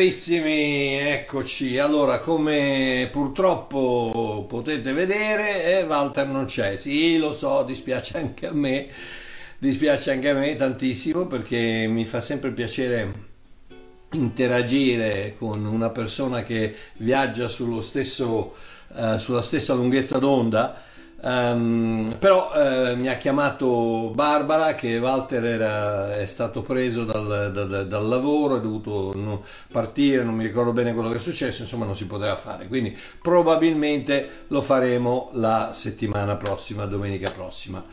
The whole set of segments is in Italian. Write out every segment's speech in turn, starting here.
Carissimi, eccoci. Allora, come purtroppo potete vedere, eh, Walter non c'è. Sì, lo so, dispiace anche a me, dispiace anche a me tantissimo perché mi fa sempre piacere interagire con una persona che viaggia sullo stesso, eh, sulla stessa lunghezza d'onda Um, però uh, mi ha chiamato Barbara che Walter era, è stato preso dal, dal, dal lavoro, è dovuto no, partire, non mi ricordo bene quello che è successo, insomma non si poteva fare, quindi probabilmente lo faremo la settimana prossima, domenica prossima,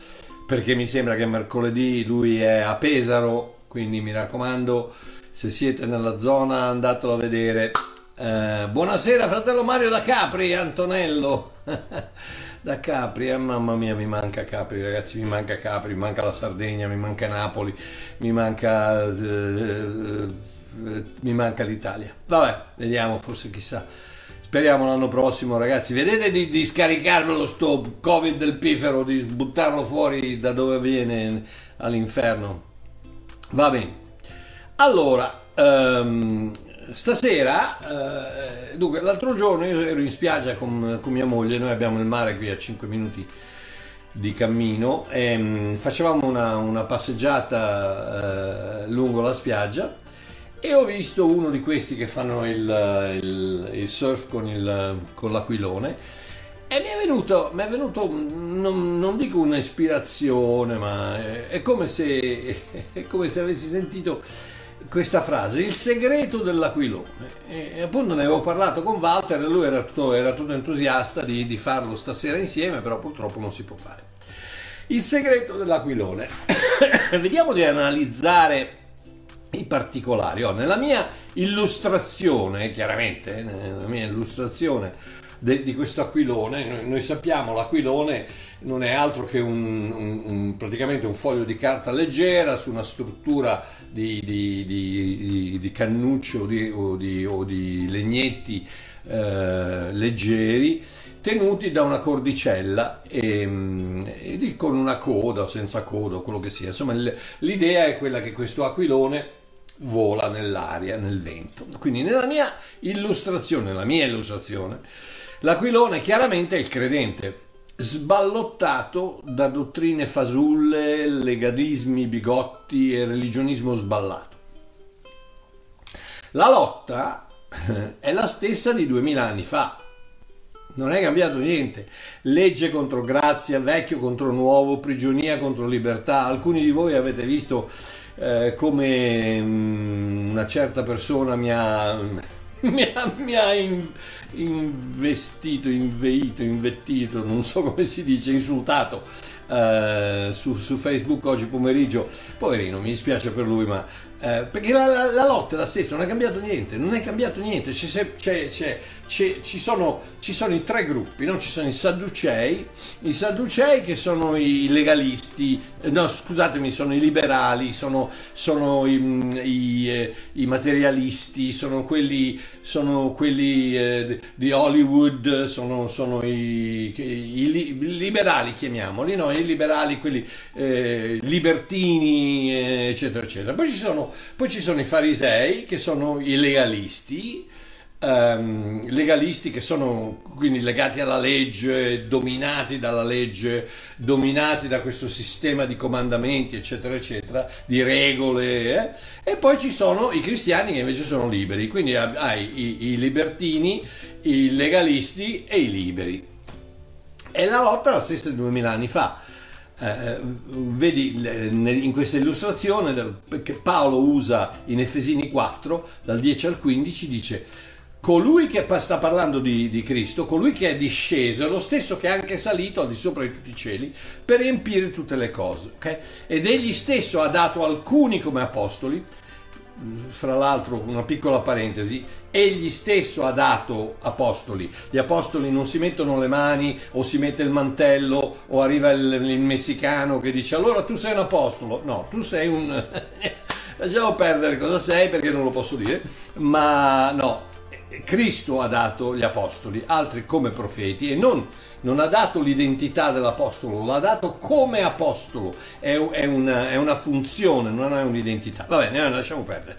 perché mi sembra che mercoledì lui è a Pesaro, quindi mi raccomando se siete nella zona andatelo a vedere. Uh, buonasera fratello Mario da Capri, Antonello. da Capri, eh, mamma mia mi manca Capri ragazzi, mi manca Capri, mi manca la Sardegna, mi manca Napoli, mi manca, eh, eh, mi manca l'Italia. Vabbè, vediamo, forse chissà. Speriamo l'anno prossimo ragazzi, vedete di, di scaricarvelo sto Covid del pifero, di buttarlo fuori da dove viene all'inferno. Va bene. Allora, um, stasera, eh, dunque, l'altro giorno io ero in spiaggia con, con, mia moglie, noi abbiamo il mare qui a 5 minuti di cammino e um, facevamo una, una passeggiata eh, lungo la spiaggia e ho visto uno di questi che fanno il, il, il surf con, il, con, l'aquilone e mi è venuto, mi è venuto non, non dico un'ispirazione, ma è, è, come se, è come se avessi sentito questa frase, il segreto dell'aquilone. E appunto ne avevo parlato con Walter e lui era tutto, era tutto entusiasta di, di, farlo stasera insieme, però purtroppo non si può fare. Il segreto dell'aquilone. Vediamo di analizzare i particolari. Oh, nella mia illustrazione, chiaramente, nella mia illustrazione de, di questo aquilone, noi, noi sappiamo l'aquilone non è altro che un, un, un, praticamente un foglio di carta leggera su una struttura di, di, di, di cannucce o di, o o legnetti eh, leggeri tenuti da una cordicella e, e, con una coda o senza coda o quello che sia. Insomma, l'idea è quella che questo aquilone vola nell'aria, nel vento. Quindi nella mia illustrazione, nella mia illustrazione, l'aquilone chiaramente è il credente sballottato da dottrine fasulle, legadismi bigotti e religionismo sballato. La lotta eh, è la stessa di duemila anni fa. Non è cambiato niente. Legge contro grazia, vecchio contro nuovo, prigionia contro libertà. Alcuni di voi avete visto eh, come mm, una certa persona mi ha, mi ha, mi ha in, investito, inveito, invettito, non so come si dice, insultato eh, su, su, Facebook oggi pomeriggio. Poverino, mi dispiace per lui, ma eh, perché la, la, la, lotta è la stessa, non è cambiato niente, non è cambiato niente. C'è, c'è, c'è, ci, sono, ci, sono, i tre gruppi, no? ci sono i Sadducei, i Sadducei che sono i legalisti, eh, no scusatemi, sono i liberali, sono, sono i, i, eh, i, materialisti, sono quelli, sono quelli eh, di Hollywood, sono, sono i, i, liberali, chiamiamoli, no? i liberali, quelli eh, libertini, eh, eccetera, eccetera. Poi ci poi ci sono i farisei che sono i legalisti, um, legalisti che sono quindi legati alla legge, dominati dalla legge, dominati da questo sistema di comandamenti, eccetera, eccetera, di regole. Eh? E poi ci sono i cristiani che invece sono liberi, quindi hai i, i libertini, i legalisti e i liberi. E la lotta è la stessa di duemila anni fa eh, vedi in questa illustrazione che Paolo usa in Efesini 4 dal 10 al 15 dice colui che sta parlando di, di, Cristo, colui che è disceso è lo stesso che è anche salito al di sopra di tutti i cieli per riempire tutte le cose okay? ed egli stesso ha dato alcuni come apostoli fra l'altro una piccola parentesi egli stesso ha dato apostoli. Gli apostoli non si mettono le mani o si mette il mantello o arriva il, il messicano che dice allora tu sei un apostolo. No, tu sei un... Lasciamo perdere cosa sei perché non lo posso dire, ma no, Cristo ha dato gli apostoli, altri come profeti e non, non ha dato l'identità dell'apostolo, l'ha dato come apostolo, è, è, una, è una funzione, non è un'identità. Va bene, lasciamo perdere.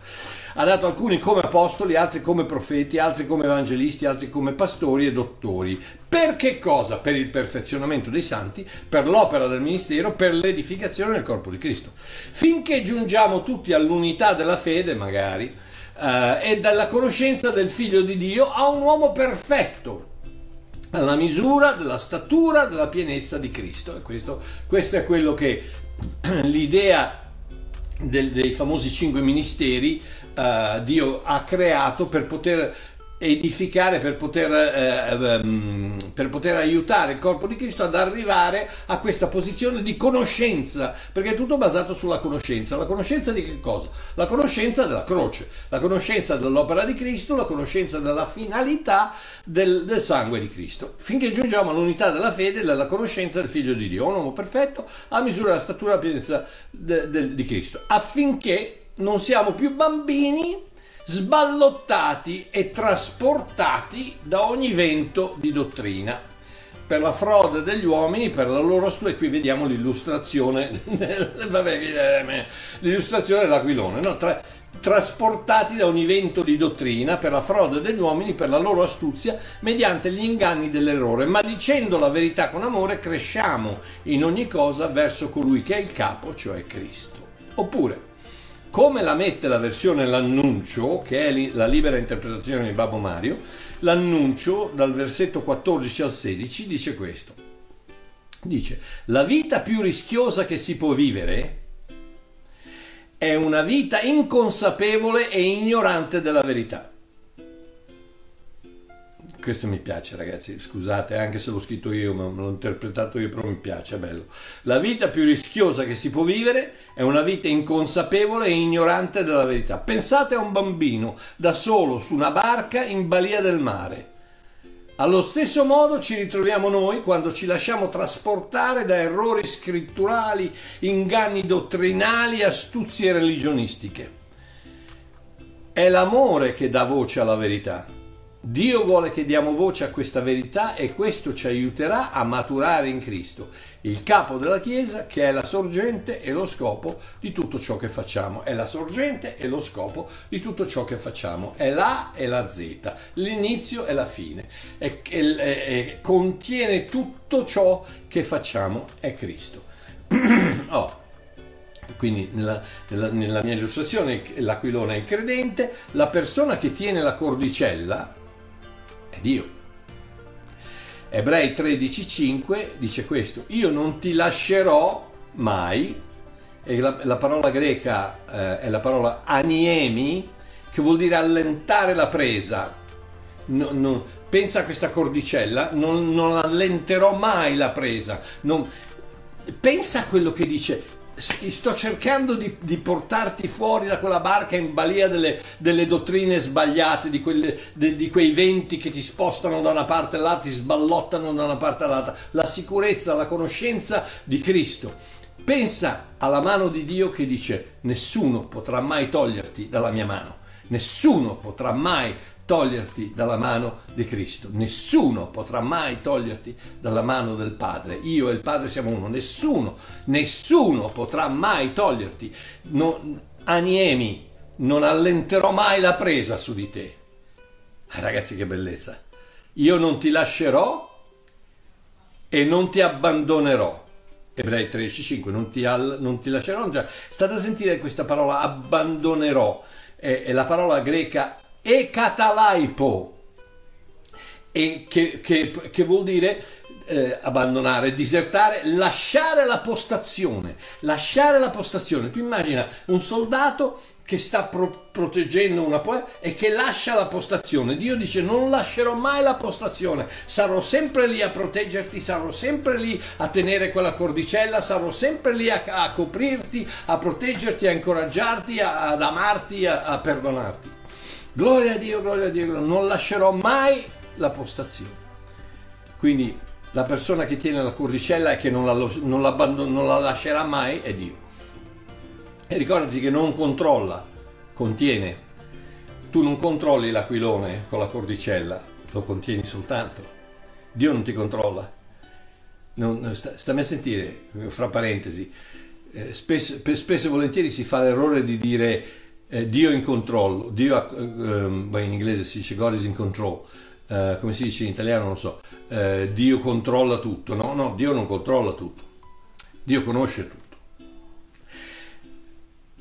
Ha dato alcuni come apostoli, altri come profeti, altri come evangelisti, altri come pastori e dottori. Per che cosa? Per il perfezionamento dei santi, per l'opera del ministero, per l'edificazione del corpo di Cristo. Finché giungiamo tutti all'unità della fede, magari, eh, e dalla conoscenza del Figlio di Dio a un uomo perfetto, alla misura della statura della pienezza di Cristo. E questo, questo è quello che l'idea del, dei famosi cinque ministeri uh, Dio ha creato per poter edificare per poter, eh, ehm, per poter, aiutare il corpo di Cristo ad arrivare a questa posizione di conoscenza, perché è tutto basato sulla conoscenza. La conoscenza di che cosa? La conoscenza della croce, la conoscenza dell'opera di Cristo, la conoscenza della finalità del, del sangue di Cristo, finché giungiamo all'unità della fede e alla conoscenza del Figlio di Dio, un uomo perfetto a misura della statura e la pienezza de, de, di Cristo, affinché non siamo più bambini sballottati e trasportati da ogni vento di dottrina per la frode degli uomini, per la loro astucia, e qui vediamo l'illustrazione, l'illustrazione dell'aquilone, no? Tra, trasportati da ogni vento di dottrina per la frode degli uomini, per la loro astuzia, mediante gli inganni dell'errore, ma dicendo la verità con amore cresciamo in ogni cosa verso colui che è il capo, cioè Cristo. Oppure, come la mette la versione L'annuncio, che è la libera interpretazione di Babbo Mario, l'annuncio dal versetto 14 al 16 dice questo. Dice, la vita più rischiosa che si può vivere è una vita inconsapevole e ignorante della verità questo mi piace ragazzi, scusate anche se l'ho scritto io, ma l'ho interpretato io, però mi piace, è bello. La vita più rischiosa che si può vivere è una vita inconsapevole e ignorante della verità. Pensate a un bambino da solo su una barca in balia del mare. Allo stesso modo ci ritroviamo noi quando ci lasciamo trasportare da errori scritturali, inganni dottrinali, astuzie religionistiche. È l'amore che dà voce alla verità Dio vuole che diamo voce a questa verità e questo ci aiuterà a maturare in Cristo, il capo della Chiesa che è la sorgente e lo scopo di tutto ciò che facciamo. È la sorgente e lo scopo di tutto ciò che facciamo. È l'A e la Z, l'inizio e la fine. È, è, è, contiene tutto ciò che facciamo, è Cristo. oh. Quindi nella, nella, nella mia illustrazione l'aquilone è il credente, la persona che tiene la cordicella, Dio. Ebrei 13:5 dice questo, io non ti lascerò mai, e la, la parola greca eh, è la parola aniemi, che vuol dire allentare la presa. No, no, pensa a questa cordicella, non, non allenterò mai la presa. Non, pensa a quello che dice, sto cercando di, di, portarti fuori da quella barca in balia delle, delle dottrine sbagliate, di, quelle, de, di, quei venti che ti spostano da una parte all'altra, ti sballottano da una parte all'altra. La sicurezza, la conoscenza di Cristo. Pensa alla mano di Dio che dice nessuno potrà mai toglierti dalla mia mano, nessuno potrà mai toglierti dalla mano di Cristo. Nessuno potrà mai toglierti dalla mano del Padre. Io e il Padre siamo uno. Nessuno, nessuno potrà mai toglierti. Non, aniemi, non allenterò mai la presa su di te. Ah, ragazzi, che bellezza. Io non ti lascerò e non ti abbandonerò. Ebrei 13,5 non ti, lascerò. Non ti... State a sentire questa parola abbandonerò. È, è la parola greca e catalaipo, e che, che, che vuol dire eh, abbandonare, disertare, lasciare la postazione. Lasciare la postazione. Tu immagina un soldato che sta pro- proteggendo una poeta e che lascia la postazione. Dio dice non lascerò mai la postazione, sarò sempre lì a proteggerti, sarò sempre lì a tenere quella cordicella, sarò sempre lì a, a coprirti, a proteggerti, a incoraggiarti, a, ad amarti, a, a perdonarti. Gloria a Dio, gloria a Dio, non lascerò mai la postazione. Quindi la persona che tiene la cordicella e che non la, non, non la lascerà mai è Dio. E ricordati che non controlla, contiene. Tu non controlli l'aquilone con la cordicella, lo contieni soltanto. Dio non ti controlla. Non, sta, stammi a sentire, fra parentesi, eh, spesso, spesso e volentieri si fa l'errore di dire eh, Dio in controllo, Dio, eh, in inglese si dice God is in control, eh, come si dice in italiano non so, eh, Dio controlla tutto, no, no, Dio non controlla tutto, Dio conosce tutto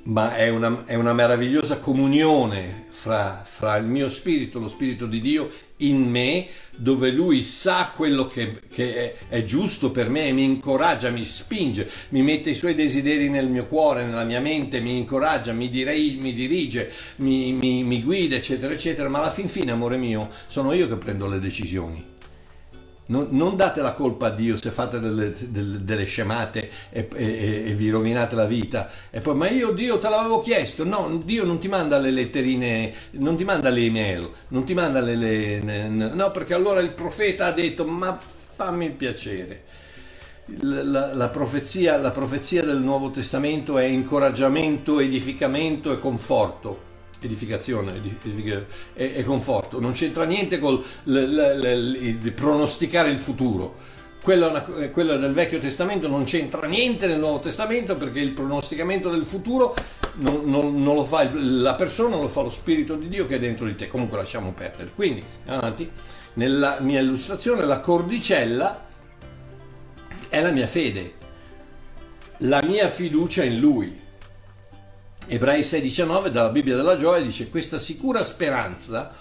ma è una, è una meravigliosa comunione fra, fra, il mio spirito, lo spirito di Dio in me, dove lui sa quello che, che è, è, giusto per me, mi incoraggia, mi spinge, mi mette i suoi desideri nel mio cuore, nella mia mente, mi incoraggia, mi, direi, mi dirige, mi, mi, mi guida, eccetera, eccetera, ma alla fin fine, amore mio, sono io che prendo le decisioni. Non, non, date la colpa a Dio se fate delle, delle, delle scemate e, e, e, vi rovinate la vita. E poi, ma io Dio te l'avevo chiesto. No, Dio non ti manda le letterine, non ti manda le email, non ti manda le, le no, perché allora il profeta ha detto, ma fammi il piacere. La, la, la, profezia, la profezia del Nuovo Testamento è incoraggiamento, edificamento e conforto edificazione edific- e, e, conforto, non c'entra niente con il pronosticare il futuro. Quello, quello, del Vecchio Testamento non c'entra niente nel Nuovo Testamento perché il pronosticamento del futuro non, non, non, lo fa la persona, lo fa lo Spirito di Dio che è dentro di te. Comunque lasciamo perdere. Quindi, avanti, nella mia illustrazione la cordicella è la mia fede, la mia fiducia in Lui Ebrei 6,19 dalla Bibbia della gioia dice questa sicura speranza,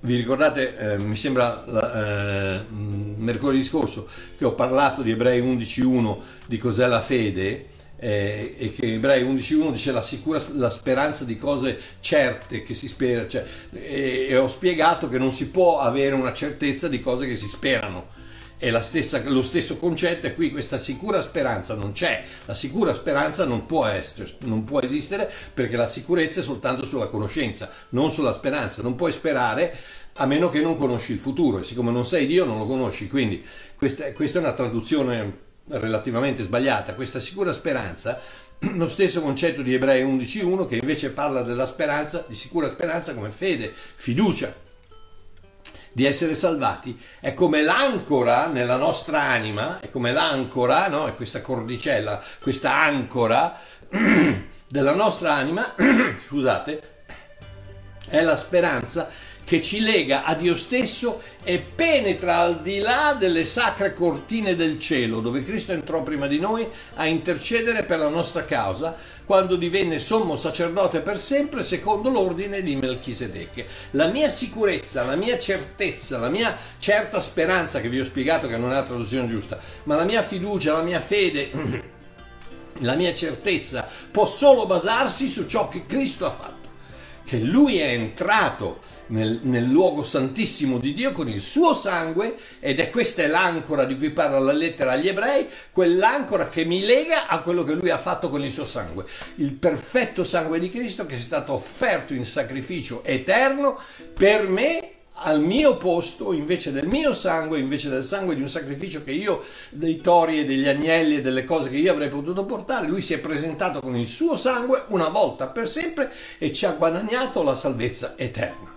vi ricordate, eh, mi sembra eh, mercoledì scorso che ho parlato di Ebrei 11,1 di cos'è la fede eh, e che Ebrei 11.1 dice la sicura la speranza di cose certe che si spera cioè, e, e ho spiegato che non si può avere una certezza di cose che si sperano è stessa, lo stesso concetto e qui questa sicura speranza non c'è, la sicura speranza non può, essere, non può esistere perché la sicurezza è soltanto sulla conoscenza, non sulla speranza, non puoi sperare a meno che non conosci il futuro e siccome non sei Dio non lo conosci, quindi questa, questa è una traduzione relativamente sbagliata, questa sicura speranza lo stesso concetto di Ebrei 11.1 che invece parla della speranza, di sicura speranza come fede, fiducia, di essere salvati, è come l'ancora nella nostra anima, è come l'ancora, no? È questa cordicella, questa ancora della nostra anima, scusate, è la speranza che ci lega a Dio stesso e penetra al di là delle sacre cortine del cielo, dove Cristo entrò prima di noi a intercedere per la nostra causa, quando divenne sommo sacerdote per sempre secondo l'ordine di Melchisedecche. La mia sicurezza, la mia certezza, la mia certa speranza, che vi ho spiegato che non è la traduzione giusta, ma la mia fiducia, la mia fede, la mia certezza può solo basarsi su ciò che Cristo ha fatto che lui è entrato nel, nel, luogo santissimo di Dio con il suo sangue ed è questa è l'ancora di cui parla la lettera agli ebrei, quell'ancora che mi lega a quello che lui ha fatto con il suo sangue, il perfetto sangue di Cristo che è stato offerto in sacrificio eterno per me al mio posto, invece del mio sangue, invece del sangue di un sacrificio che io, dei tori e degli agnelli e delle cose che io avrei potuto portare, lui si è presentato con il suo sangue una volta per sempre e ci ha guadagnato la salvezza eterna.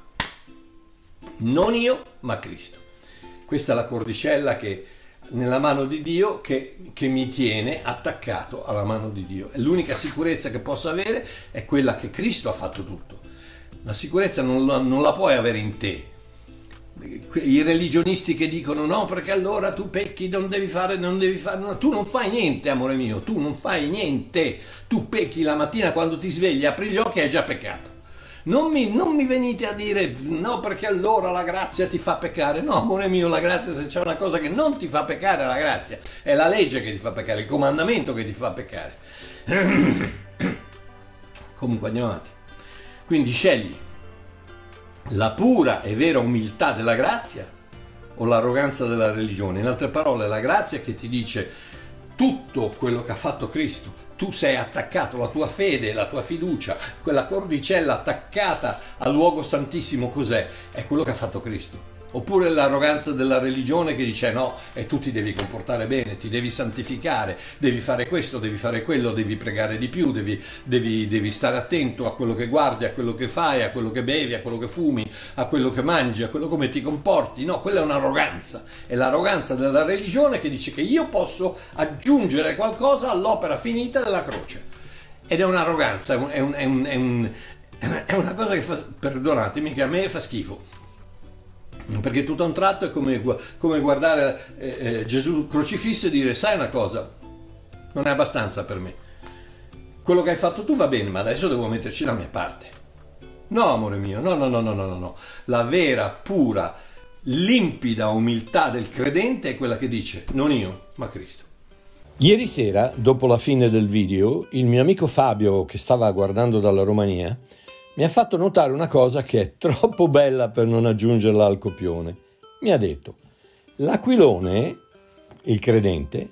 Non io, ma Cristo. Questa è la cordicella che nella mano di Dio che, che, mi tiene attaccato alla mano di Dio. E l'unica sicurezza che posso avere è quella che Cristo ha fatto tutto. La sicurezza non non la puoi avere in te, i religionisti che dicono no perché allora tu pecchi, non devi fare, non devi fare, no, tu non fai niente amore mio, tu non fai niente, tu pecchi la mattina quando ti svegli, apri gli occhi e hai già peccato. Non mi, non mi, venite a dire no perché allora la grazia ti fa peccare. No, amore mio, la grazia se c'è una cosa che non ti fa peccare è la grazia. È la legge che ti fa peccare, il comandamento che ti fa peccare. Comunque andiamo avanti. Quindi scegli la pura e vera umiltà della grazia o l'arroganza della religione. In altre parole, la grazia che ti dice tutto quello che ha fatto Cristo, tu sei attaccato, la tua fede, la tua fiducia, quella cordicella attaccata al luogo santissimo cos'è? È quello che ha fatto Cristo. Oppure l'arroganza della religione che dice no, e tu ti devi comportare bene, ti devi santificare, devi fare questo, devi fare quello, devi pregare di più, devi, devi, devi, stare attento a quello che guardi, a quello che fai, a quello che bevi, a quello che fumi, a quello che mangi, a quello come ti comporti. No, quella è un'arroganza. È l'arroganza della religione che dice che io posso aggiungere qualcosa all'opera finita della croce. Ed è un'arroganza, è un, è un, è un è una cosa che fa, perdonatemi, che a me fa schifo. Perché tutto a un tratto è come, come guardare eh, eh, Gesù crocifisso e dire, sai una cosa, non è abbastanza per me. Quello che hai fatto tu va bene, ma adesso devo metterci la mia parte. No, amore mio, no, no, no, no, no, no. La vera, pura, limpida umiltà del credente è quella che dice, non io, ma Cristo. Ieri sera, dopo la fine del video, il mio amico Fabio, che stava guardando dalla Romania, mi ha fatto notare una cosa che è troppo bella per non aggiungerla al copione. Mi ha detto, l'aquilone, il credente,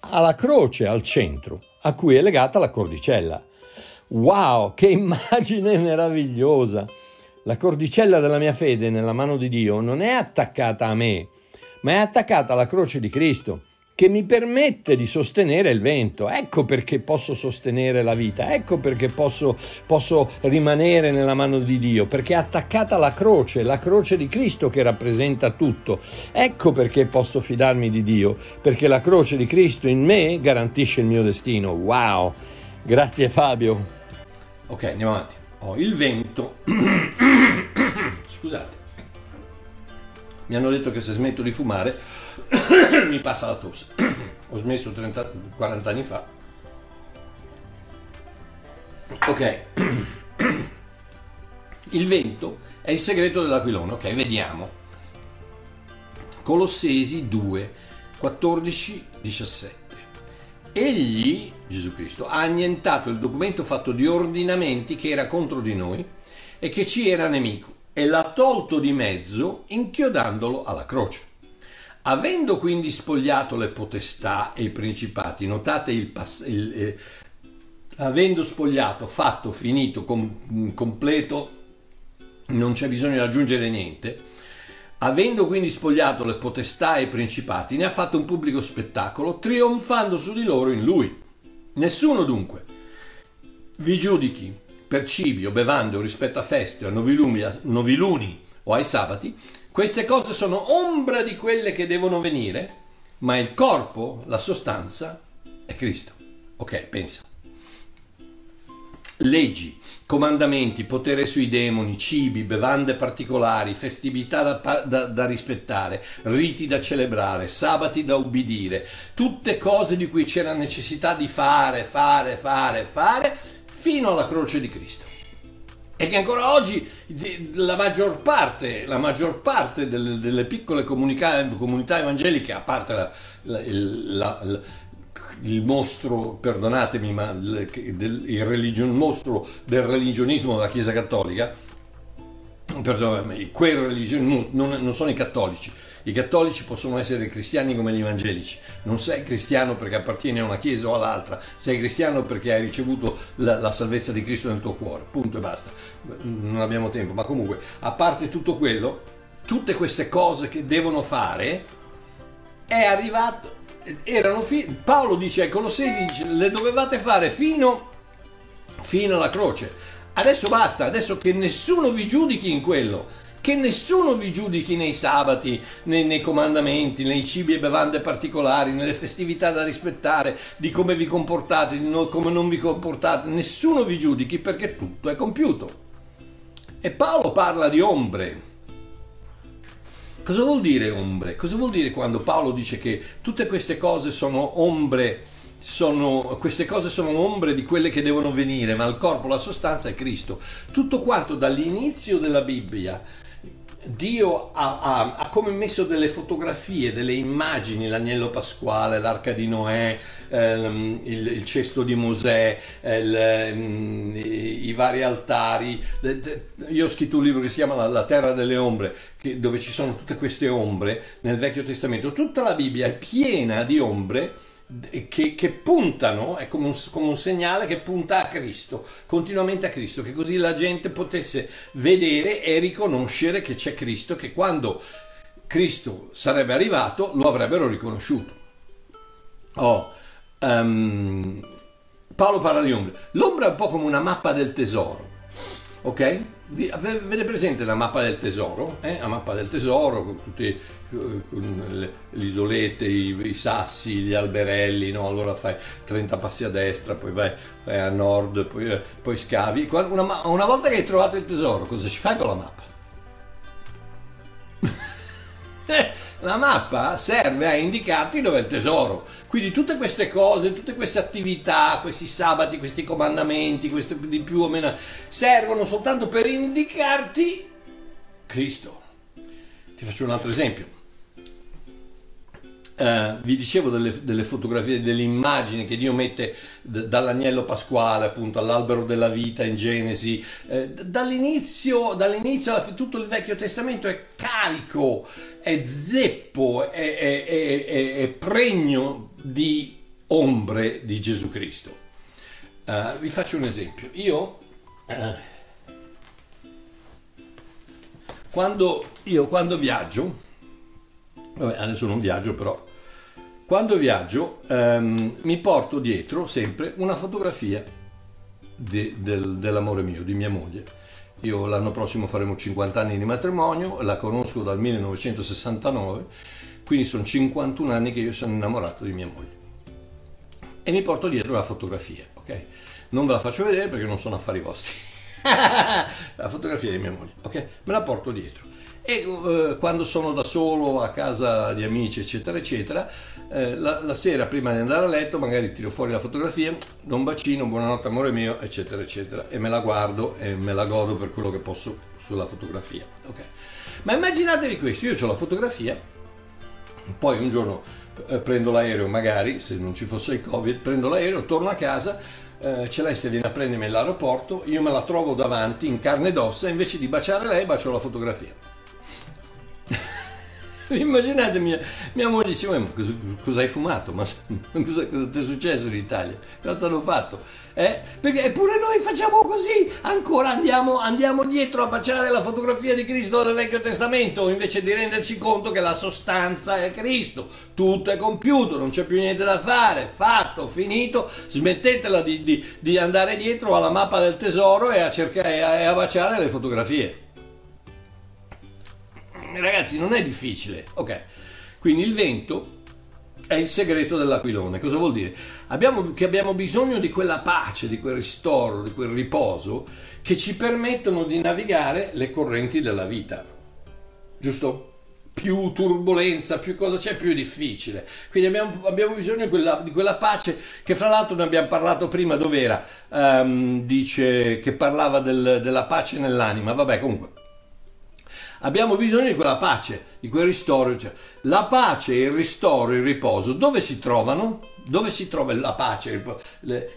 ha la croce al centro, a cui è legata la cordicella. Wow, che immagine meravigliosa! La cordicella della mia fede nella mano di Dio non è attaccata a me, ma è attaccata alla croce di Cristo che mi permette di sostenere il vento. Ecco perché posso sostenere la vita, ecco perché posso, posso, rimanere nella mano di Dio, perché è attaccata alla croce, la croce di Cristo che rappresenta tutto. Ecco perché posso fidarmi di Dio, perché la croce di Cristo in me garantisce il mio destino. Wow! Grazie Fabio. Ok, andiamo avanti. Ho oh, il vento. Scusate. Mi hanno detto che se smetto di fumare mi passa la tosse. Ho smesso 30, 40 anni fa. Ok. Il vento è il segreto dell'aquilone. Ok, vediamo. Colossesi 2, 14, 17. Egli, Gesù Cristo, ha annientato il documento fatto di ordinamenti che era contro di noi e che ci era nemico e l'ha tolto di mezzo inchiodandolo alla croce. Avendo quindi spogliato le potestà e i principati, notate il, pass- il eh, avendo spogliato, fatto, finito, com- completo, non c'è bisogno di aggiungere niente, avendo quindi spogliato le potestà e i principati, ne ha fatto un pubblico spettacolo, trionfando su di loro in lui. Nessuno dunque vi giudichi per cibi o bevande o rispetto a feste o a noviluni, noviluni o ai sabati, queste cose sono ombra di quelle che devono venire, ma il corpo, la sostanza, è Cristo. Ok, pensa. Leggi, comandamenti, potere sui demoni, cibi, bevande particolari, festività da, da, da, rispettare, riti da celebrare, sabati da ubbidire, tutte cose di cui c'era necessità di fare, fare, fare, fare, fino alla croce di Cristo e che ancora oggi la maggior parte, la maggior parte delle, delle, piccole comunità, comunità, evangeliche, a parte la, la, la, il mostro, perdonatemi, ma il, il, religion, mostro del religionismo della Chiesa Cattolica, perdonatemi, quel religionismo non, non sono i cattolici, i cattolici possono essere cristiani come gli evangelici. Non sei cristiano perché appartieni a una chiesa o all'altra, sei cristiano perché hai ricevuto la, la, salvezza di Cristo nel tuo cuore. Punto e basta. Non abbiamo tempo, ma comunque, a parte tutto quello, tutte queste cose che devono fare, è arrivato. Erano fi- Paolo dice ai Colossesi: dice, le dovevate fare fino, fino alla croce. Adesso basta, adesso che nessuno vi giudichi in quello che nessuno vi giudichi nei sabati, nei, nei, comandamenti, nei cibi e bevande particolari, nelle festività da rispettare, di come vi comportate, di no, come non vi comportate, nessuno vi giudichi perché tutto è compiuto. E Paolo parla di ombre. Cosa vuol dire ombre? Cosa vuol dire quando Paolo dice che tutte queste cose sono ombre? Sono, queste cose sono ombre di quelle che devono venire, ma il corpo, la sostanza è Cristo. Tutto quanto dall'inizio della Bibbia Dio ha, ha, ha, come messo delle fotografie, delle immagini, l'agnello pasquale, l'arca di Noè, ehm, il, il, cesto di Mosè, il, ehm, i, i, vari altari. Io ho scritto un libro che si chiama La, la terra delle ombre, che, dove ci sono tutte queste ombre nel Vecchio Testamento. Tutta la Bibbia è piena di ombre che, che, puntano, è come un, come un, segnale che punta a Cristo, continuamente a Cristo, che così la gente potesse vedere e riconoscere che c'è Cristo, che quando Cristo sarebbe arrivato lo avrebbero riconosciuto. Oh, um, Paolo parla di ombra. L'ombra è un po' come una mappa del tesoro, ok? Avete presente la mappa del tesoro? Eh? La mappa del tesoro con tutte eh, le isolette, i, i, sassi, gli alberelli, no? allora fai 30 passi a destra, poi vai, vai a nord, poi, eh, poi scavi. Una, una, volta che hai trovato il tesoro, cosa ci fai con la mappa? La mappa serve a indicarti dove è il tesoro. Quindi tutte queste cose, tutte queste attività, questi sabati, questi comandamenti, questo di più o meno, servono soltanto per indicarti Cristo. Ti faccio un altro esempio. Uh, vi dicevo delle, delle, fotografie, delle immagini che Dio mette d- dall'agnello pasquale appunto all'albero della vita in Genesi. Uh, dall'inizio, dall'inizio tutto il Vecchio Testamento è carico, è zeppo, è, è, è, è pregno di ombre di Gesù Cristo. Uh, vi faccio un esempio. Io, quando, io quando viaggio, vabbè adesso non viaggio però quando viaggio ehm, mi porto dietro sempre una fotografia de, del, dell'amore mio, di mia moglie. Io l'anno prossimo faremo 50 anni di matrimonio, la conosco dal 1969, quindi sono 51 anni che io sono innamorato di mia moglie. E mi porto dietro la fotografia, ok? Non ve la faccio vedere perché non sono affari vostri. la fotografia di mia moglie, ok? Me la porto dietro. E eh, quando sono da solo a casa di amici, eccetera, eccetera, eh, la, la, sera prima di andare a letto magari tiro fuori la fotografia, do un bacino, buonanotte amore mio, eccetera, eccetera, e me la guardo e me la godo per quello che posso sulla fotografia. Okay. Ma immaginatevi questo, io ho la fotografia, poi un giorno eh, prendo l'aereo, magari se non ci fosse il Covid, prendo l'aereo, torno a casa, eh, Celeste viene a prendermi all'aeroporto, io me la trovo davanti in carne ed ossa, invece di baciare lei bacio la fotografia. Immaginate mia, mia moglie dice, ma cosa, cosa, hai fumato? Ma cosa, cosa ti è successo in Italia? Cosa hanno fatto? Eh? Perché eppure noi facciamo così, ancora andiamo, andiamo, dietro a baciare la fotografia di Cristo del Vecchio Testamento, invece di renderci conto che la sostanza è Cristo, tutto è compiuto, non c'è più niente da fare, fatto, finito, smettetela di, di, di andare dietro alla mappa del tesoro e a, cercare, e a baciare le fotografie ragazzi, non è difficile. Ok, quindi il vento è il segreto dell'aquilone. Cosa vuol dire? Abbiamo, che abbiamo bisogno di quella pace, di quel ristoro, di quel riposo che ci permettono di navigare le correnti della vita. Giusto? Più turbolenza, più cosa c'è, più difficile. Quindi abbiamo, abbiamo bisogno di quella, di quella, pace che fra l'altro ne abbiamo parlato prima, dov'era? Um, dice che parlava del, della pace nell'anima. Vabbè, comunque abbiamo bisogno di quella pace, di quel ristoro. Cioè, la pace, il ristoro, il riposo, dove si trovano? Dove si trova la pace?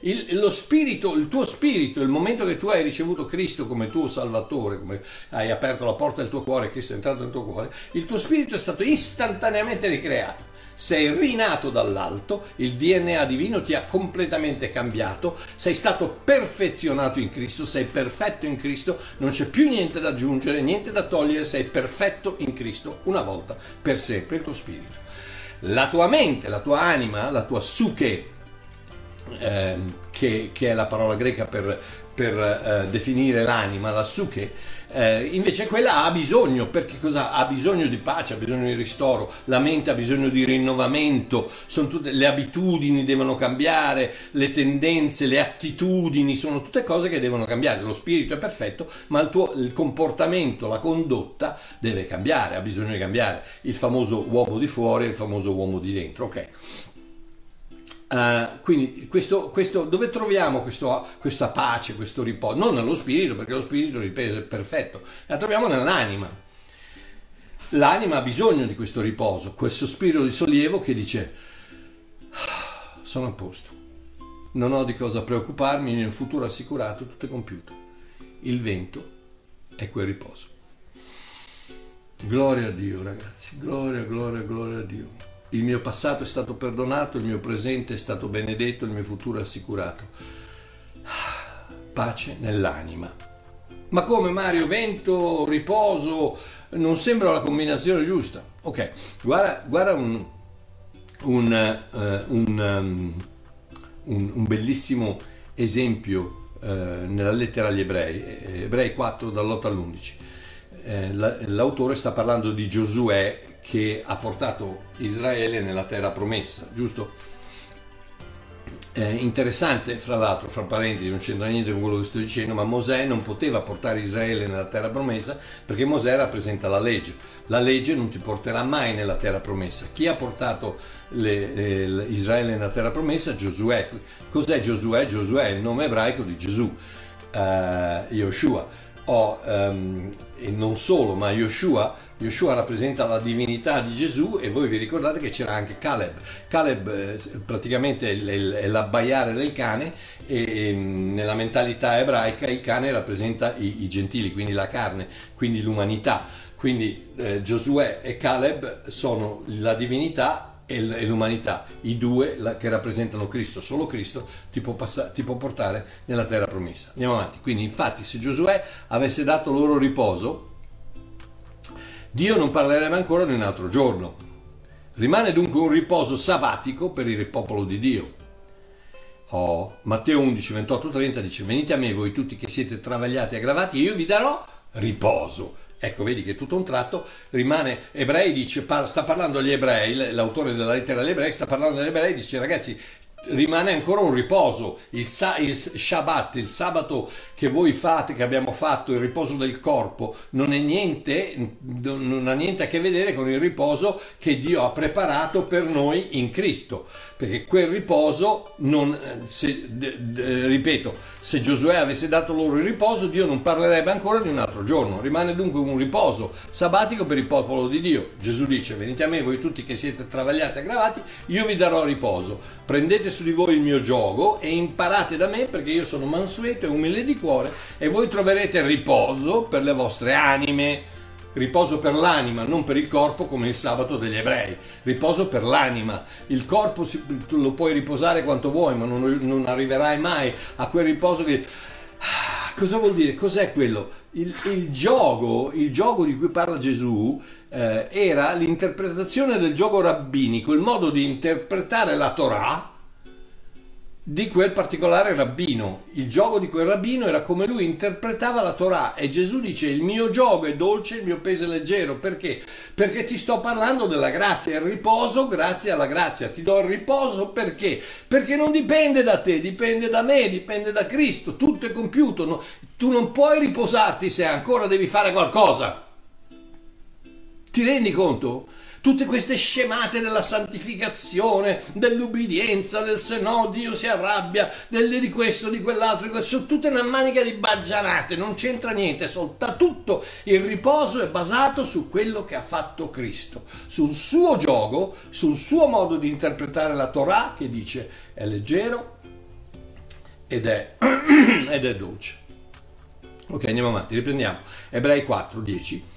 Il, lo spirito, il tuo spirito, il momento che tu hai ricevuto Cristo come tuo Salvatore, come hai aperto la porta del tuo cuore, Cristo è entrato nel tuo cuore, il tuo spirito è stato istantaneamente ricreato sei rinato dall'alto, il DNA divino ti ha completamente cambiato, sei stato perfezionato in Cristo, sei perfetto in Cristo, non c'è più niente da aggiungere, niente da togliere, sei perfetto in Cristo una volta per sempre il tuo spirito. La tua mente, la tua anima, la tua suche, eh, che, che, è la parola greca per, per eh, definire l'anima, la suche, eh, invece quella ha bisogno, perché cosa? Ha bisogno di pace, ha bisogno di ristoro, la mente ha bisogno di rinnovamento, tutte, le abitudini devono cambiare, le tendenze, le attitudini, sono tutte cose che devono cambiare. Lo spirito è perfetto, ma il, tuo, il comportamento, la condotta deve cambiare, ha bisogno di cambiare. Il famoso uomo di fuori e il famoso uomo di dentro, ok? Uh, quindi questo, questo, dove troviamo questo, questa pace, questo riposo? Non nello spirito, perché lo spirito, ripeto, è perfetto, la troviamo nell'anima. L'anima ha bisogno di questo riposo, questo spirito di sollievo che dice ah, sono a posto, non ho di cosa preoccuparmi, il mio futuro assicurato, tutto è compiuto. Il vento è quel riposo. Gloria a Dio ragazzi, gloria, gloria, gloria a Dio il mio passato è stato perdonato, il mio presente è stato benedetto, il mio futuro assicurato. Pace nell'anima. Ma come Mario, vento, riposo, non sembra la combinazione giusta. Ok, guarda, guarda un, un, uh, un, um, un, bellissimo esempio eh, nella lettera agli ebrei, eh, ebrei 4 dall'8 all'11. Eh, l'autore sta parlando di Giosuè che ha portato Israele nella terra promessa, giusto? Eh, interessante, fra l'altro, fra parentesi, non c'entra niente con quello che sto dicendo, ma Mosè non poteva portare Israele nella terra promessa perché Mosè rappresenta la legge. La legge non ti porterà mai nella terra promessa. Chi ha portato le, eh, Israele nella terra promessa? Giosuè. Cos'è Giosuè? Giosuè è il nome ebraico di Gesù, eh, Yoshua. Oh, um, e non solo, ma Yoshua Yeshua rappresenta la divinità di Gesù e voi vi ricordate che c'era anche Caleb. Caleb eh, praticamente è l'abbaiare del cane e nella mentalità ebraica il cane rappresenta i, i gentili, quindi la carne, quindi l'umanità. Quindi eh, Giosuè e Caleb sono la divinità e l'umanità, i due che rappresentano Cristo, solo Cristo ti può, passare, ti può, portare nella terra promessa. Andiamo avanti. Quindi, infatti, se Giosuè avesse dato loro riposo, Dio non parlerebbe ancora di un altro giorno. Rimane dunque un riposo sabbatico per il popolo di Dio. Oh, Matteo 11, 28, 30 dice: Venite a me, voi tutti che siete travagliati e aggravati, e io vi darò riposo. Ecco, vedi che tutto un tratto rimane. Ebrei dice, sta parlando agli ebrei, l'autore della lettera agli ebrei sta parlando agli ebrei, dice ragazzi, rimane ancora un riposo, il, sa- il, Shabbat, il sabato che voi fate, che abbiamo fatto, il riposo del corpo, non, è niente, non ha niente a che vedere con il riposo che Dio ha preparato per noi in Cristo. Perché quel riposo, non, se, de, de, ripeto, se Giosuè avesse dato loro il riposo, Dio non parlerebbe ancora di un altro giorno, rimane dunque un riposo sabbatico per il popolo di Dio. Gesù dice, venite a me voi tutti che siete travagliati e aggravati, io vi darò riposo, prendete su di voi il mio gioco e imparate da me perché io sono mansueto e umile di cuore e voi troverete riposo per le vostre anime riposo per l'anima, non per il corpo come il sabato degli ebrei, riposo per l'anima. Il corpo si, lo puoi riposare quanto vuoi, ma non, non, arriverai mai a quel riposo che... Ah, cosa vuol dire? Cos'è quello? Il, il, gioco, il gioco di cui parla Gesù eh, era l'interpretazione del gioco rabbinico, il modo di interpretare la Torah di quel particolare rabbino. Il gioco di quel rabbino era come lui interpretava la Torah e Gesù dice il mio gioco è dolce, il mio peso è leggero. Perché? Perché ti sto parlando della grazia, il riposo grazie alla grazia. Ti do il riposo perché? Perché non dipende da te, dipende da me, dipende da Cristo, tutto è compiuto. No? Tu non puoi riposarti se ancora devi fare qualcosa. Ti rendi conto? Tutte queste scemate della santificazione, dell'ubbidienza, del se no Dio si arrabbia, del, di questo, di quell'altro, di sono tutte una manica di baggianate, non c'entra niente, solta tutto il riposo è basato su quello che ha fatto Cristo, sul suo gioco, sul suo modo di interpretare la Torah che dice è leggero ed è, ed è dolce. Ok, andiamo avanti, riprendiamo. Ebrei 4, 10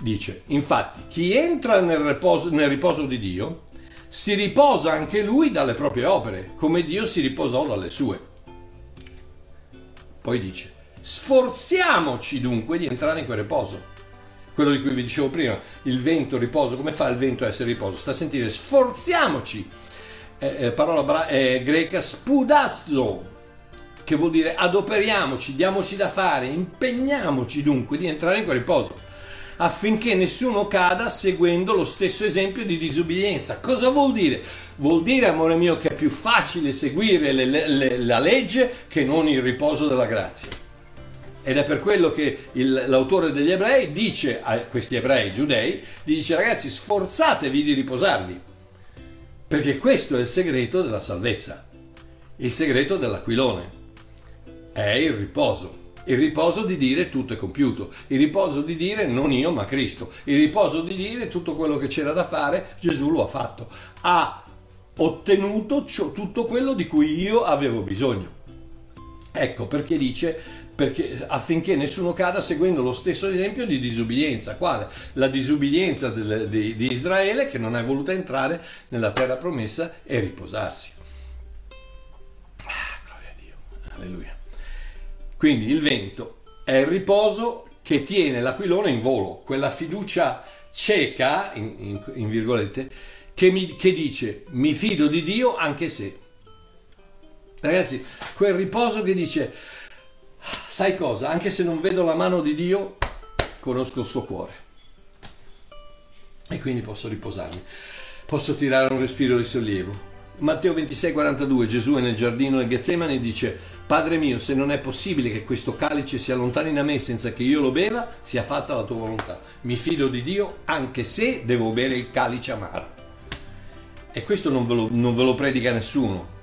dice, infatti, chi entra nel riposo, nel riposo di Dio si riposa anche lui dalle proprie opere, come Dio si riposò dalle sue. Poi dice, sforziamoci dunque di entrare in quel riposo. Quello di cui vi dicevo prima, il vento, riposo, come fa il vento a essere riposo? Sta a sentire, sforziamoci. Eh, eh, parola bra- eh, greca spudazzo, che vuol dire adoperiamoci, diamoci da fare, impegniamoci dunque di entrare in quel riposo affinché nessuno cada seguendo lo stesso esempio di disubbidienza. Cosa vuol dire? Vuol dire, amore mio, che è più facile seguire le, le, la legge che non il riposo della grazia. Ed è per quello che il, l'autore degli ebrei dice a questi ebrei giudei, dice ragazzi sforzatevi di riposarvi, perché questo è il segreto della salvezza, il segreto dell'aquilone, è il riposo il riposo di dire tutto è compiuto, il riposo di dire non io ma Cristo, il riposo di dire tutto quello che c'era da fare Gesù lo ha fatto, ha ottenuto tutto quello di cui io avevo bisogno. Ecco perché dice perché, affinché nessuno cada seguendo lo stesso esempio di disubbidienza. Quale? La disubbidienza del, di, di Israele che non è voluta entrare nella terra promessa e riposarsi. Ah, gloria a Dio. Alleluia. Quindi il vento è il riposo che tiene l'aquilone in volo, quella fiducia cieca, in, in, in virgolette, che, mi, che dice mi fido di Dio anche se. Ragazzi, quel riposo che dice sai cosa? Anche se non vedo la mano di Dio, conosco il suo cuore. E quindi posso riposarmi, posso tirare un respiro di sollievo. Matteo 26, 42, Gesù è nel giardino del Getsemane e dice, Padre mio, se non è possibile che questo calice si allontani da me senza che io lo beva, sia fatta la tua volontà. Mi fido di Dio anche se devo bere il calice amaro. E questo non ve lo, non ve lo predica nessuno,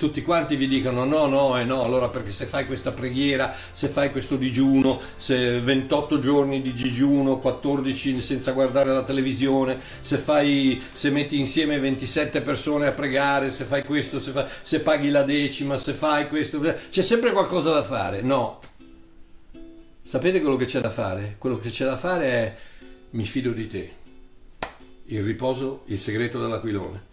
tutti quanti vi dicono no, no e no, allora perché se fai questa preghiera, se fai questo digiuno, se 28 giorni di digiuno, 14 senza guardare la televisione, se, fai, se metti insieme 27 persone a pregare, se fai questo, se, fai, se paghi la decima, se fai questo, c'è sempre qualcosa da fare. No. Sapete quello che c'è da fare? Quello che c'è da fare è mi fido di te. Il riposo, il segreto dell'aquilone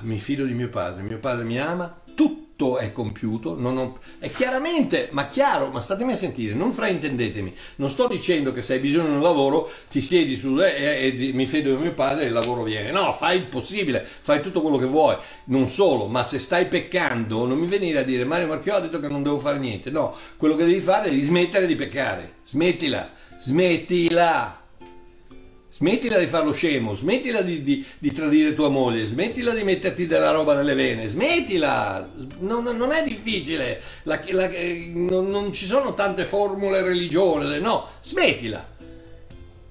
mi fido di mio padre, mio padre mi ama, tutto è compiuto, ho, è chiaramente, ma chiaro, ma statemi a sentire, non fraintendetemi, non sto dicendo che se hai bisogno di un lavoro ti siedi su e, e, e mi fido di mio padre e il lavoro viene, no, fai il possibile, fai tutto quello che vuoi, non solo, ma se stai peccando non mi venire a dire Mario Marchio ha detto che non devo fare niente, no, quello che devi fare è smettere di peccare, smettila, smettila. Smettila di farlo scemo, smettila di, di, di, tradire tua moglie, smettila di metterti della roba nelle vene, smettila, non, non è difficile, la, la, non, non, ci sono tante formule religiose, no, smettila.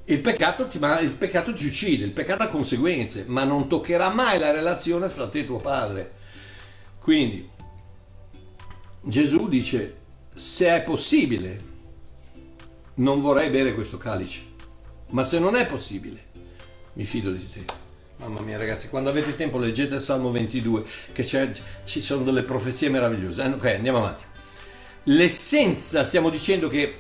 Il peccato, ti, il peccato ti uccide, il peccato ha conseguenze, ma non toccherà mai la relazione fra te e tuo padre. Quindi Gesù dice, se è possibile, non vorrei bere questo calice ma se non è possibile, mi fido di te. Mamma mia ragazzi, quando avete tempo leggete il Salmo 22, che ci sono delle profezie meravigliose. Eh, ok, andiamo avanti. L'essenza, stiamo dicendo che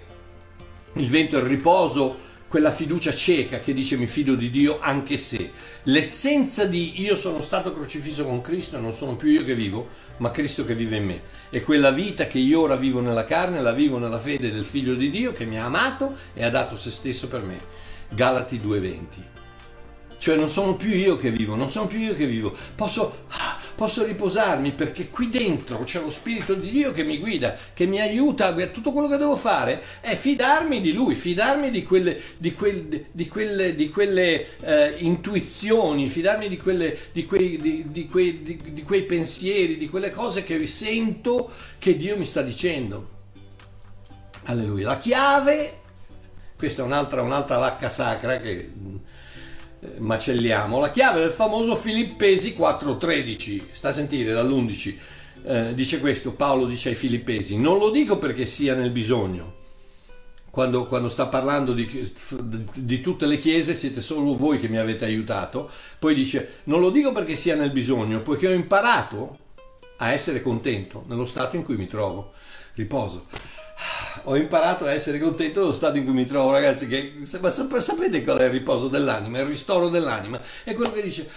il vento è il riposo, quella fiducia cieca che dice mi fido di Dio anche se. L'essenza di io sono stato crocifisso con Cristo e non sono più io che vivo, ma Cristo che vive in me. E quella vita che io ora vivo nella carne, la vivo nella fede del Figlio di Dio che mi ha amato e ha dato se stesso per me. Galati 2:20. Cioè non sono più io che vivo, non sono più io che vivo, posso, ah, posso riposarmi perché qui dentro c'è lo Spirito di Dio che mi guida, che mi aiuta tutto quello che devo fare è fidarmi di Lui, fidarmi di quelle, di quelle, di quelle, di quelle eh, intuizioni, fidarmi di, quelle, quei, quei, di quei pensieri, di quelle cose che sento che Dio mi sta dicendo. Alleluia. La chiave questa è un'altra, un'altra vacca sacra che eh, macelliamo. La chiave del famoso Filippesi 4.13, sta a sentire dall'11, eh, dice questo, Paolo dice ai Filippesi, non lo dico perché sia nel bisogno. Quando, quando sta parlando di, di, tutte le chiese siete solo voi che mi avete aiutato, poi dice non lo dico perché sia nel bisogno, poiché ho imparato a essere contento nello stato in cui mi trovo. Riposo ho imparato a essere contento dello stato in cui mi trovo, ragazzi. Che, sapete qual è il riposo dell'anima, il ristoro dell'anima? È quello che dice: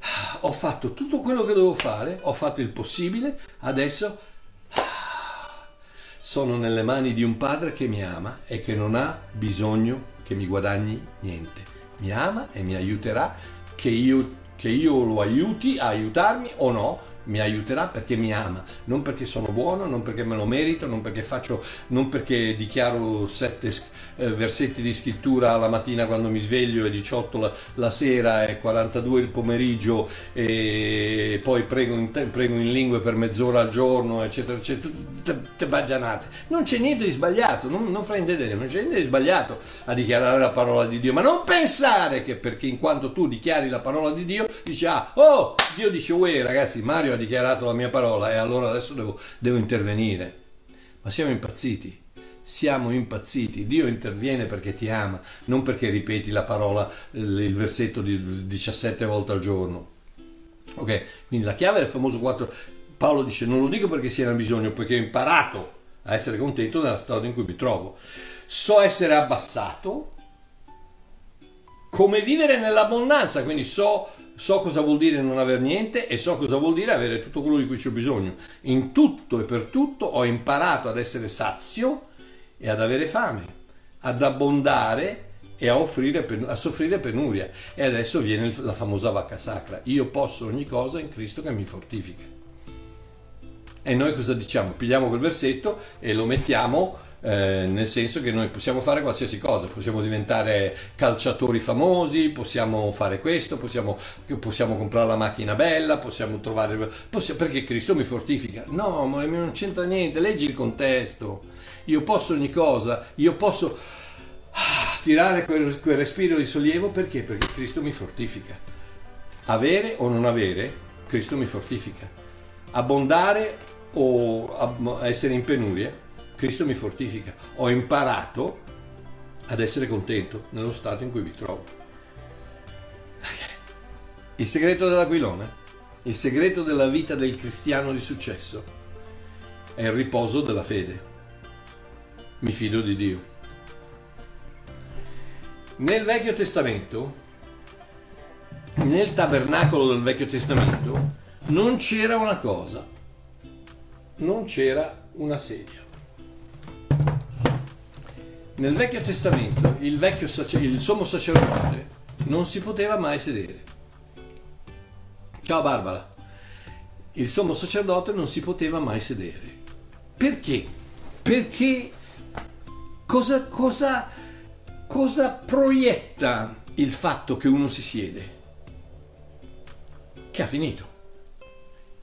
ah, Ho fatto tutto quello che dovevo fare, ho fatto il possibile, adesso ah, sono nelle mani di un padre che mi ama e che non ha bisogno che mi guadagni niente. Mi ama e mi aiuterà, che io, che io lo aiuti a aiutarmi o no mi aiuterà perché mi ama, non perché sono buono, non perché me lo merito, non perché, faccio, non perché dichiaro sette eh, versetti di scrittura la mattina quando mi sveglio e 18 la, la sera e 42 il pomeriggio e poi prego in, prego in lingue per mezz'ora al giorno, eccetera, eccetera, tutte baggianate. Non c'è niente di sbagliato, non, non fraintendete, non c'è niente di sbagliato a dichiarare la parola di Dio, ma non pensare che perché in quanto tu dichiari la parola di Dio, dici ah, oh, Dio dice, uè ragazzi, Mario ha dichiarato la mia parola e allora adesso devo, devo intervenire. Ma siamo impazziti siamo impazziti. Dio interviene perché ti ama, non perché ripeti la parola, il versetto di 17 volte al giorno. Ok, quindi la chiave del famoso 4. Paolo dice: Non lo dico perché sia nel bisogno, perché ho imparato a essere contento nella storia in cui mi trovo. So essere abbassato, come vivere nell'abbondanza, quindi so so cosa vuol dire non aver niente e so cosa vuol dire avere tutto quello di cui ho bisogno. In tutto e per tutto ho imparato ad essere sazio e ad avere fame, ad abbondare e a, offrire, a soffrire penuria. E adesso viene la famosa vacca sacra. Io posso ogni cosa in Cristo che mi fortifica. E noi cosa diciamo? Pigliamo quel versetto e lo mettiamo eh, nel senso che noi possiamo fare qualsiasi cosa, possiamo diventare calciatori famosi, possiamo fare questo, possiamo, possiamo comprare la macchina bella, possiamo trovare... Possiamo, perché Cristo mi fortifica. No, ma non c'entra niente, leggi il contesto. Io posso ogni cosa, io posso ah, tirare quel, quel respiro di sollievo perché? Perché Cristo mi fortifica. Avere o non avere, Cristo mi fortifica. Abbondare o essere in penuria, Cristo mi fortifica. Ho imparato ad essere contento nello stato in cui mi trovo. Il segreto dell'aquilone, il segreto della vita del cristiano di successo è il riposo della fede. Mi fido di Dio. Nel Vecchio Testamento, nel tabernacolo del Vecchio Testamento, non c'era una cosa, non c'era una sedia. Nel Vecchio Testamento il, vecchio il sommo sacerdote non si poteva mai sedere. Ciao Barbara. Il sommo sacerdote non si poteva mai sedere. Perché? Perché cosa, cosa, cosa proietta il fatto che uno si siede? Che ha finito.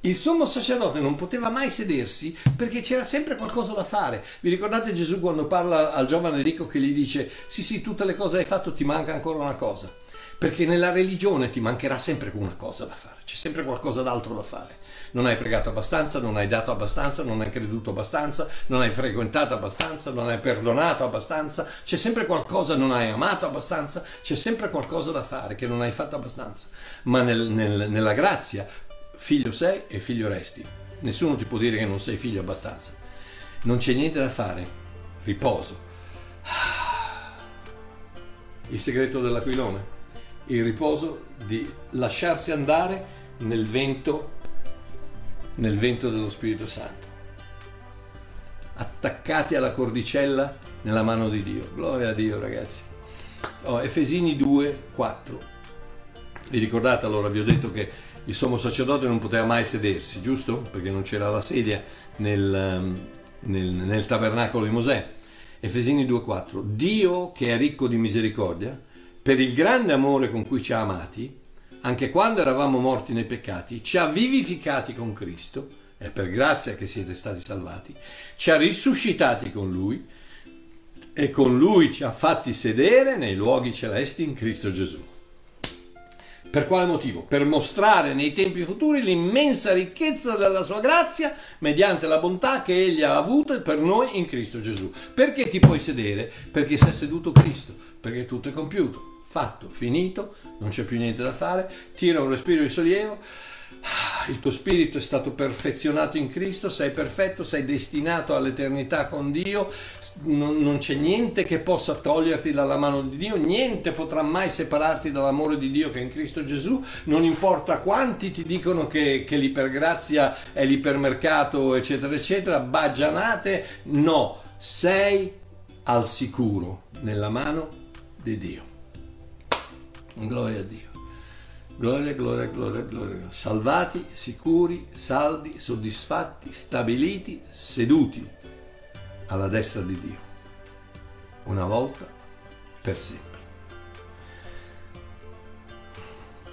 Il sommo sacerdote non poteva mai sedersi perché c'era sempre qualcosa da fare. Vi ricordate Gesù quando parla al giovane ricco che gli dice sì sì tutte le cose hai fatto ti manca ancora una cosa. Perché nella religione ti mancherà sempre una cosa da fare, c'è sempre qualcosa d'altro da fare. Non hai pregato abbastanza, non hai dato abbastanza, non hai creduto abbastanza, non hai frequentato abbastanza, non hai perdonato abbastanza, c'è sempre qualcosa, non hai amato abbastanza, c'è sempre qualcosa da fare che non hai fatto abbastanza. Ma nel, nel, nella grazia figlio sei e figlio resti. Nessuno ti può dire che non sei figlio abbastanza. Non c'è niente da fare. Riposo. Il segreto dell'aquilone. Il riposo di lasciarsi andare nel vento, nel vento dello Spirito Santo. Attaccati alla cordicella nella mano di Dio. Gloria a Dio, ragazzi. Oh, Efesini 2, 4. Vi ricordate allora, vi ho detto che il sommo sacerdote non poteva mai sedersi, giusto? Perché non c'era la sedia nel, ehm, nel, nel tabernacolo di Mosè. Efesini 2:4 Dio che è ricco di misericordia, per il grande amore con cui ci ha amati, anche quando eravamo morti nei peccati, ci ha vivificati con Cristo, è per grazia che siete stati salvati, ci ha risuscitati con Lui e con Lui ci ha fatti sedere nei luoghi celesti in Cristo Gesù. Per quale motivo? Per mostrare nei tempi futuri l'immensa ricchezza della sua grazia mediante la bontà che egli ha avuto per noi in Cristo Gesù. Perché ti puoi sedere? Perché si è seduto Cristo, perché tutto è compiuto, fatto, finito, non c'è più niente da fare, tira un respiro di sollievo il tuo spirito è stato perfezionato in Cristo, sei perfetto, sei destinato all'eternità con Dio, non, non, c'è niente che possa toglierti dalla mano di Dio, niente potrà mai separarti dall'amore di Dio che è in Cristo Gesù, non importa quanti ti dicono che, che l'ipergrazia è l'ipermercato, eccetera, eccetera, baggianate, no, sei al sicuro nella mano di Dio. Gloria a Dio. Gloria, gloria, gloria, gloria. Salvati, sicuri, saldi, soddisfatti, stabiliti, seduti alla destra di Dio. Una volta per sempre.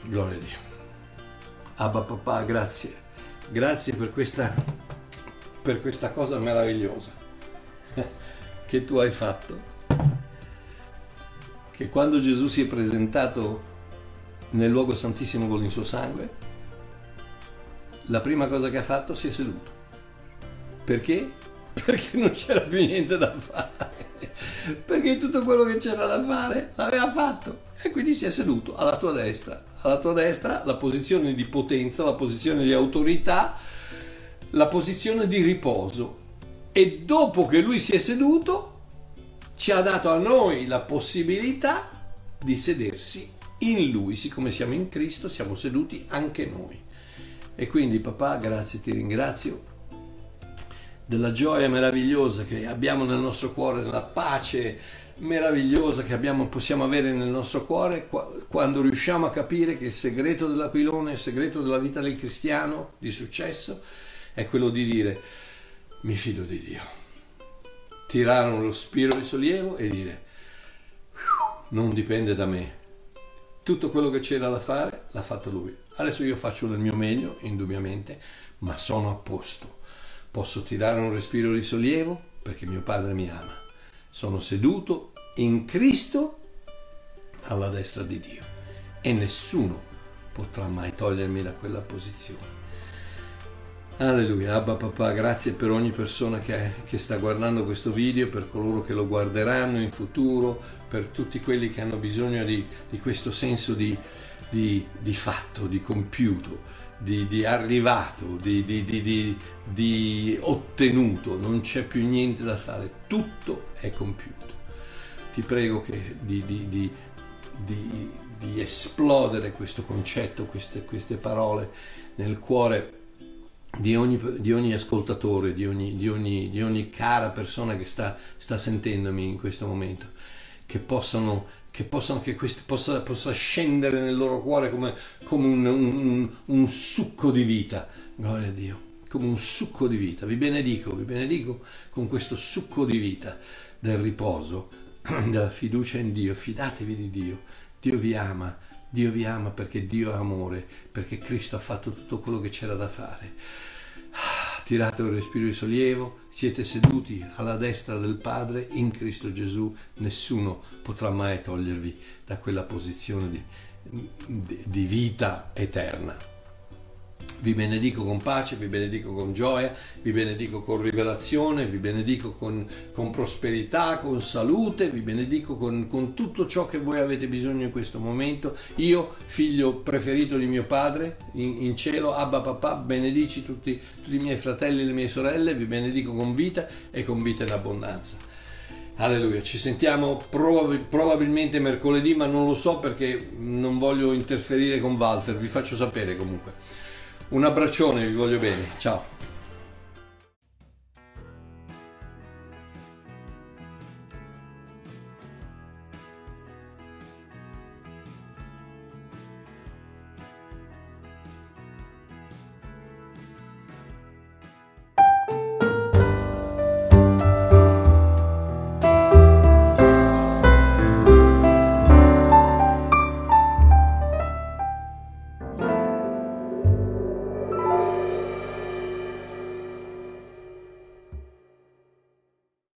Gloria a Dio. Abba papà, grazie. Grazie per questa, per questa cosa meravigliosa che tu hai fatto. Che quando Gesù si è presentato nel luogo santissimo con il suo sangue, la prima cosa che ha fatto si è seduto. Perché? Perché non c'era più niente da fare. Perché tutto quello che c'era da fare l'aveva fatto. E quindi si è seduto alla tua destra. Alla tua destra la posizione di potenza, la posizione di autorità, la posizione di riposo. E dopo che lui si è seduto, ci ha dato a noi la possibilità di sedersi in Lui, siccome siamo in Cristo, siamo seduti anche noi. E quindi papà, grazie, ti ringrazio della gioia meravigliosa che abbiamo nel nostro cuore, della pace meravigliosa che abbiamo, possiamo avere nel nostro cuore quando riusciamo a capire che il segreto dell'aquilone, il segreto della vita del cristiano di successo, è quello di dire mi fido di Dio. Tirare uno spiro di sollievo e dire non dipende da me. Tutto quello che c'era da fare l'ha fatto lui. Adesso io faccio del mio meglio, indubbiamente, ma sono a posto. Posso tirare un respiro di sollievo perché mio padre mi ama. Sono seduto in Cristo alla destra di Dio e nessuno potrà mai togliermi da quella posizione. Alleluia, Abba papà, grazie per ogni persona che, che, sta guardando questo video, per coloro che lo guarderanno in futuro, per tutti quelli che hanno bisogno di, di questo senso di, di, di, fatto, di compiuto, di, arrivato, di, ottenuto. Non c'è più niente da fare, tutto è compiuto. Ti prego che di, esplodere questo concetto, queste, queste parole nel cuore di ogni, di ogni ascoltatore, di ogni, di, ogni, di ogni, cara persona che sta, sta, sentendomi in questo momento, che possano, che, possano, che questo possa, possa, scendere nel loro cuore come, come un, un, un, succo di vita, gloria a Dio, come un succo di vita. Vi benedico, vi benedico con questo succo di vita del riposo, della fiducia in Dio, fidatevi di Dio, Dio vi ama. Dio vi ama perché Dio è amore, perché Cristo ha fatto tutto quello che c'era da fare. Tirate un respiro di sollievo, siete seduti alla destra del Padre in Cristo Gesù, nessuno potrà mai togliervi da quella posizione di, di vita eterna. Vi benedico con pace, vi benedico con gioia, vi benedico con rivelazione, vi benedico con, con prosperità, con salute, vi benedico con, con, tutto ciò che voi avete bisogno in questo momento. Io, figlio preferito di mio padre, in, in cielo, Abba papà, benedici tutti, tutti i miei fratelli e le mie sorelle, vi benedico con vita e con vita in abbondanza. Alleluia, ci sentiamo probab- probabilmente mercoledì, ma non lo so perché non voglio interferire con Walter, vi faccio sapere comunque. Un abbraccione, vi voglio bene. Ciao.